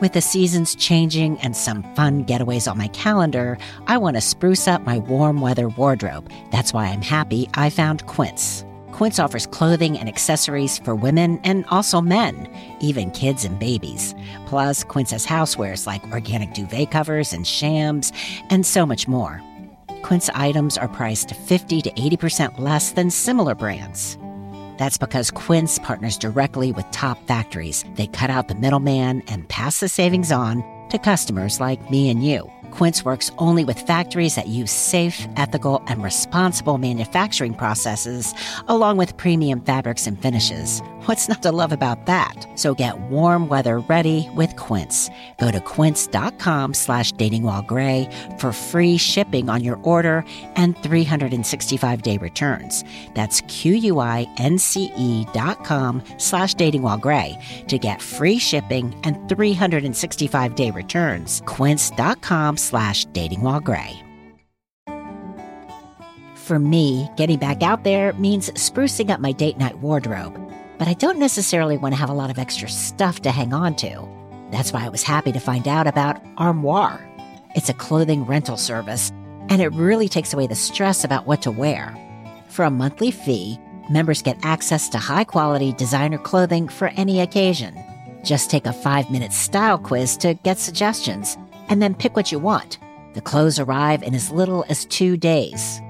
With the seasons changing and some fun getaways on my calendar, I want to spruce up my warm weather wardrobe. That's why I'm happy I found Quince. Quince offers clothing and accessories for women and also men, even kids and babies. Plus, Quince has housewares like organic duvet covers and shams, and so much more. Quince items are priced 50 to 80% less than similar brands. That's because Quince partners directly with top factories. They cut out the middleman and pass the savings on to customers like me and you. Quince works only with factories that use safe, ethical, and responsible manufacturing processes, along with premium fabrics and finishes. What's not to love about that? So get warm weather ready with Quince. Go to quince.com slash datingwhilegray for free shipping on your order and 365-day returns. That's Q-U-I-N-C-E dot com slash datingwhilegray to get free shipping and 365-day returns. quince.com slash datingwhilegray. For me, getting back out there means sprucing up my date night wardrobe but I don't necessarily want to have a lot of extra stuff to hang on to. That's why I was happy to find out about Armoire. It's a clothing rental service, and it really takes away the stress about what to wear. For a monthly fee, members get access to high quality designer clothing for any occasion. Just take a five minute style quiz to get suggestions, and then pick what you want. The clothes arrive in as little as two days.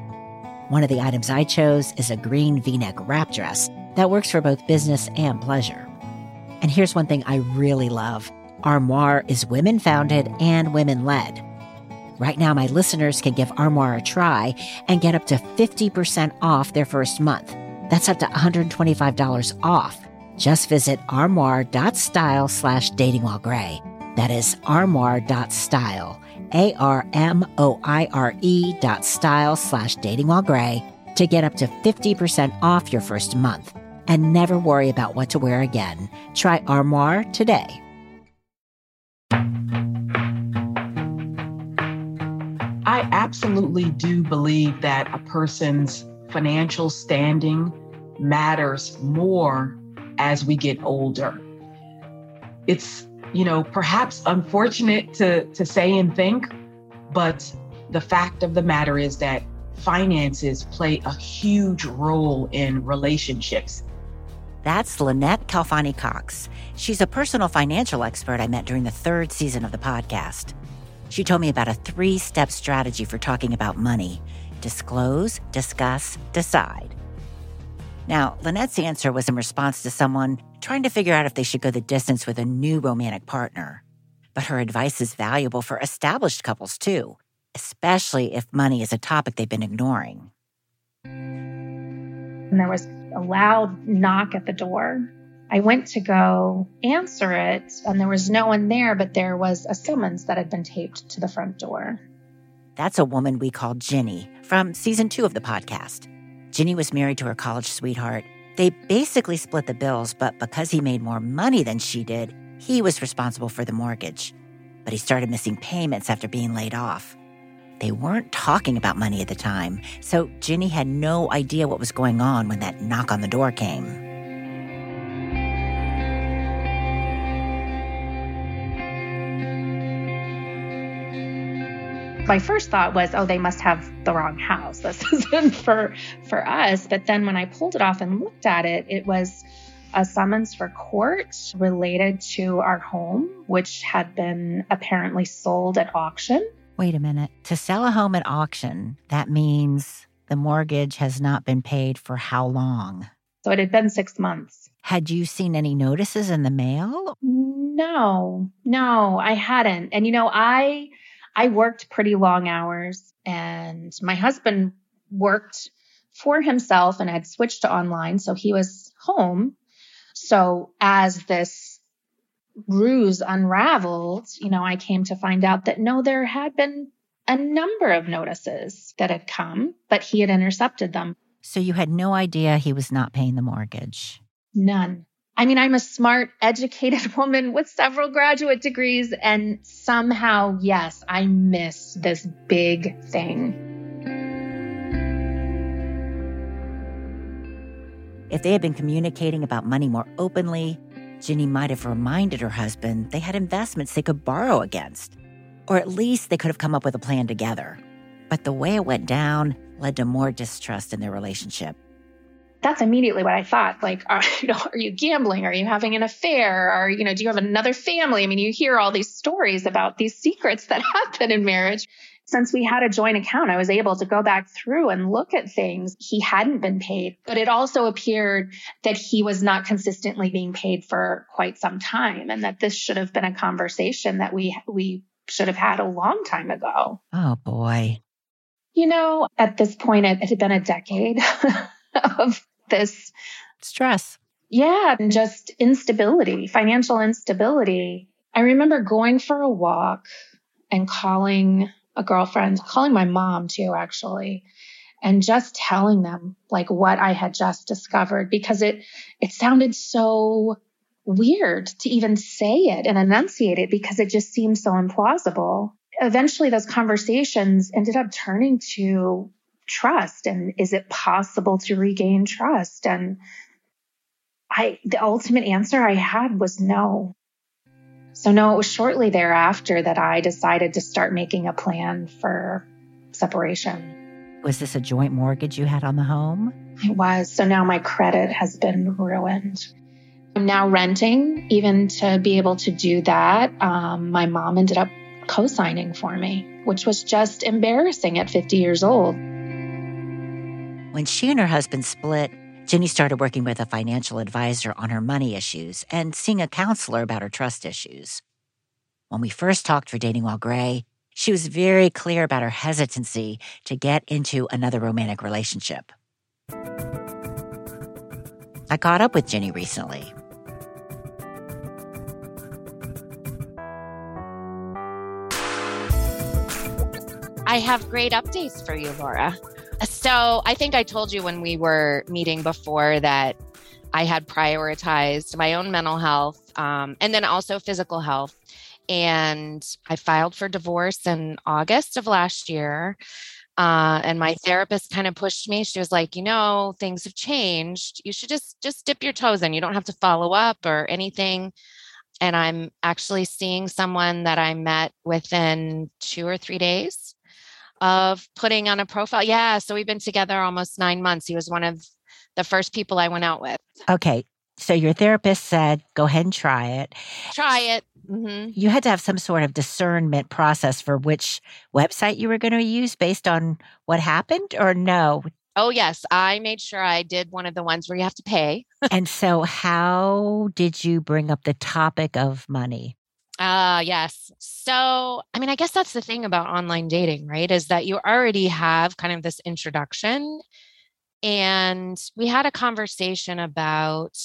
One of the items I chose is a green v neck wrap dress that works for both business and pleasure. And here's one thing I really love Armoire is women founded and women led. Right now, my listeners can give Armoire a try and get up to 50% off their first month. That's up to $125 off. Just visit armoire.style slash dating while gray. That is armoire.style, A R M O I R E dot style slash dating while gray to get up to 50% off your first month and never worry about what to wear again. Try Armoire today. I absolutely do believe that a person's financial standing matters more as we get older. It's, you know, perhaps unfortunate to, to say and think, but the fact of the matter is that finances play a huge role in relationships. That's Lynnette Khalfani Cox. She's a personal financial expert I met during the third season of the podcast. She told me about a three step strategy for talking about money disclose, discuss, decide. Now, Lynnette's answer was in response to someone trying to figure out if they should go the distance with a new romantic partner. But her advice is valuable for established couples too, especially if money is a topic they've been ignoring. And there was a loud knock at the door. I went to go answer it, and there was no one there, but there was a summons that had been taped to the front door. That's a woman we call Ginny from season two of the podcast. Ginny was married to her college sweetheart. They basically split the bills, but because he made more money than she did, he was responsible for the mortgage. But he started missing payments after being laid off. They weren't talking about money at the time, so Ginny had no idea what was going on when that knock on the door came. my first thought was, oh, they must have the wrong house. This isn't for for us. But then when I pulled it off and looked at it, it was a summons for court related to our home, which had been apparently sold at auction. Wait a minute. To sell a home at auction, that means the mortgage has not been paid for how long? So it had been six months. Had you seen any notices in the mail? No, no, I hadn't. And you know, I I worked pretty long hours and my husband worked for himself and had switched to online. So he was home. So as this ruse unraveled, you know, I came to find out that no, there had been a number of notices that had come, but he had intercepted them. So you had no idea he was not paying the mortgage? None. I mean, I'm a smart, educated woman with several graduate degrees, and somehow, yes, I miss this big thing. If they had been communicating about money more openly, Ginny might have reminded her husband they had investments they could borrow against, or at least they could have come up with a plan together. But the way it went down led to more distrust in their relationship. That's immediately what I thought. Like, are, you know, are you gambling? Are you having an affair? Or, you know, do you have another family? I mean, you hear all these stories about these secrets that happen in marriage since we had a joint account, I was able to go back through and look at things he hadn't been paid. But it also appeared that he was not consistently being paid for quite some time and that this should have been a conversation that we we should have had a long time ago. Oh boy. You know, at this point it, it had been a decade of this stress. Yeah, and just instability, financial instability. I remember going for a walk and calling a girlfriend, calling my mom too, actually, and just telling them like what I had just discovered because it it sounded so weird to even say it and enunciate it because it just seemed so implausible. Eventually those conversations ended up turning to trust and is it possible to regain trust and I the ultimate answer I had was no. So, no, it was shortly thereafter that I decided to start making a plan for separation. Was this a joint mortgage you had on the home? It was. So now my credit has been ruined. I'm now renting. Even to be able to do that, um, my mom ended up co signing for me, which was just embarrassing at 50 years old. When she and her husband split, Ginny started working with a financial advisor on her money issues and seeing a counselor about her trust issues. When we first talked for Dating While Gray, she was very clear about her hesitancy to get into another romantic relationship. I caught up with Ginny recently. I have great updates for you, Laura. So I think I told you when we were meeting before that I had prioritized my own mental health um, and then also physical health. And I filed for divorce in August of last year. Uh, and my therapist kind of pushed me. She was like, you know, things have changed. You should just just dip your toes in. You don't have to follow up or anything. And I'm actually seeing someone that I met within two or three days of putting on a profile. Yeah. So we've been together almost nine months. He was one of the first people I went out with. Okay. So your therapist said, go ahead and try it. Try it. Mm-hmm. You had to have some sort of discernment process for which website you were going to use based on what happened, or no? Oh, yes. I made sure I did one of the ones where you have to pay. and so, how did you bring up the topic of money? Ah, uh, yes. So, I mean, I guess that's the thing about online dating, right? Is that you already have kind of this introduction. And we had a conversation about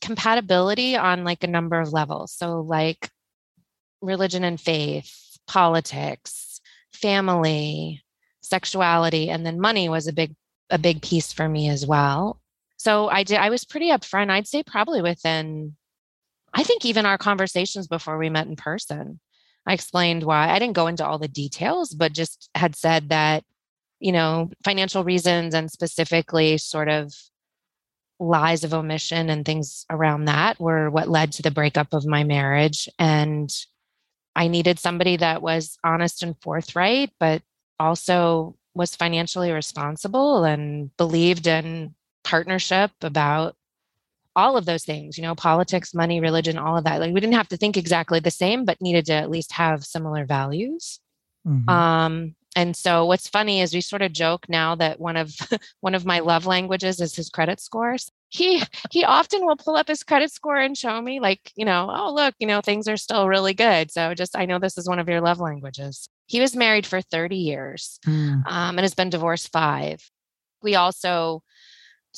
compatibility on like a number of levels. So, like religion and faith, politics, family, sexuality, and then money was a big a big piece for me as well. So I did I was pretty upfront. I'd say probably within I think even our conversations before we met in person, I explained why I didn't go into all the details, but just had said that, you know, financial reasons and specifically sort of lies of omission and things around that were what led to the breakup of my marriage. And I needed somebody that was honest and forthright, but also was financially responsible and believed in partnership about all of those things, you know, politics, money, religion, all of that. Like we didn't have to think exactly the same, but needed to at least have similar values. Mm-hmm. Um, and so what's funny is we sort of joke now that one of one of my love languages is his credit scores. He he often will pull up his credit score and show me like, you know, oh look, you know, things are still really good. So just I know this is one of your love languages. He was married for 30 years mm. um, and has been divorced five. We also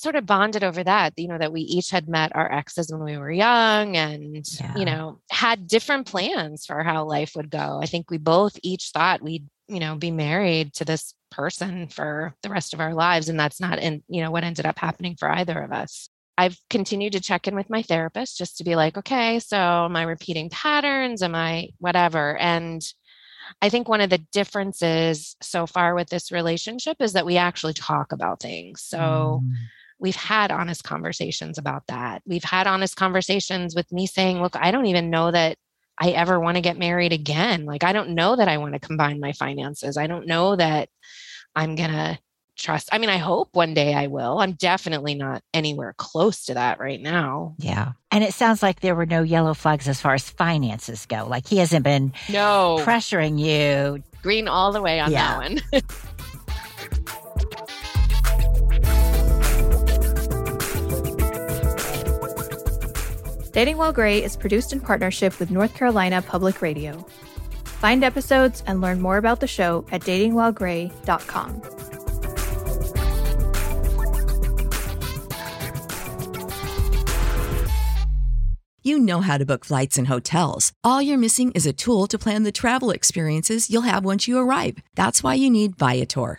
sort of bonded over that you know that we each had met our exes when we were young and yeah. you know had different plans for how life would go. I think we both each thought we'd you know be married to this person for the rest of our lives and that's not in you know what ended up happening for either of us. I've continued to check in with my therapist just to be like okay so am i repeating patterns? Am i whatever? And I think one of the differences so far with this relationship is that we actually talk about things. So, mm we've had honest conversations about that. We've had honest conversations with me saying, look, I don't even know that I ever want to get married again. Like, I don't know that I want to combine my finances. I don't know that I'm going to trust. I mean, I hope one day I will. I'm definitely not anywhere close to that right now. Yeah. And it sounds like there were no yellow flags as far as finances go. Like he hasn't been no pressuring you. Green all the way on yeah. that one. Dating While Gray is produced in partnership with North Carolina Public Radio. Find episodes and learn more about the show at datingwhilegray.com. You know how to book flights and hotels. All you're missing is a tool to plan the travel experiences you'll have once you arrive. That's why you need Viator.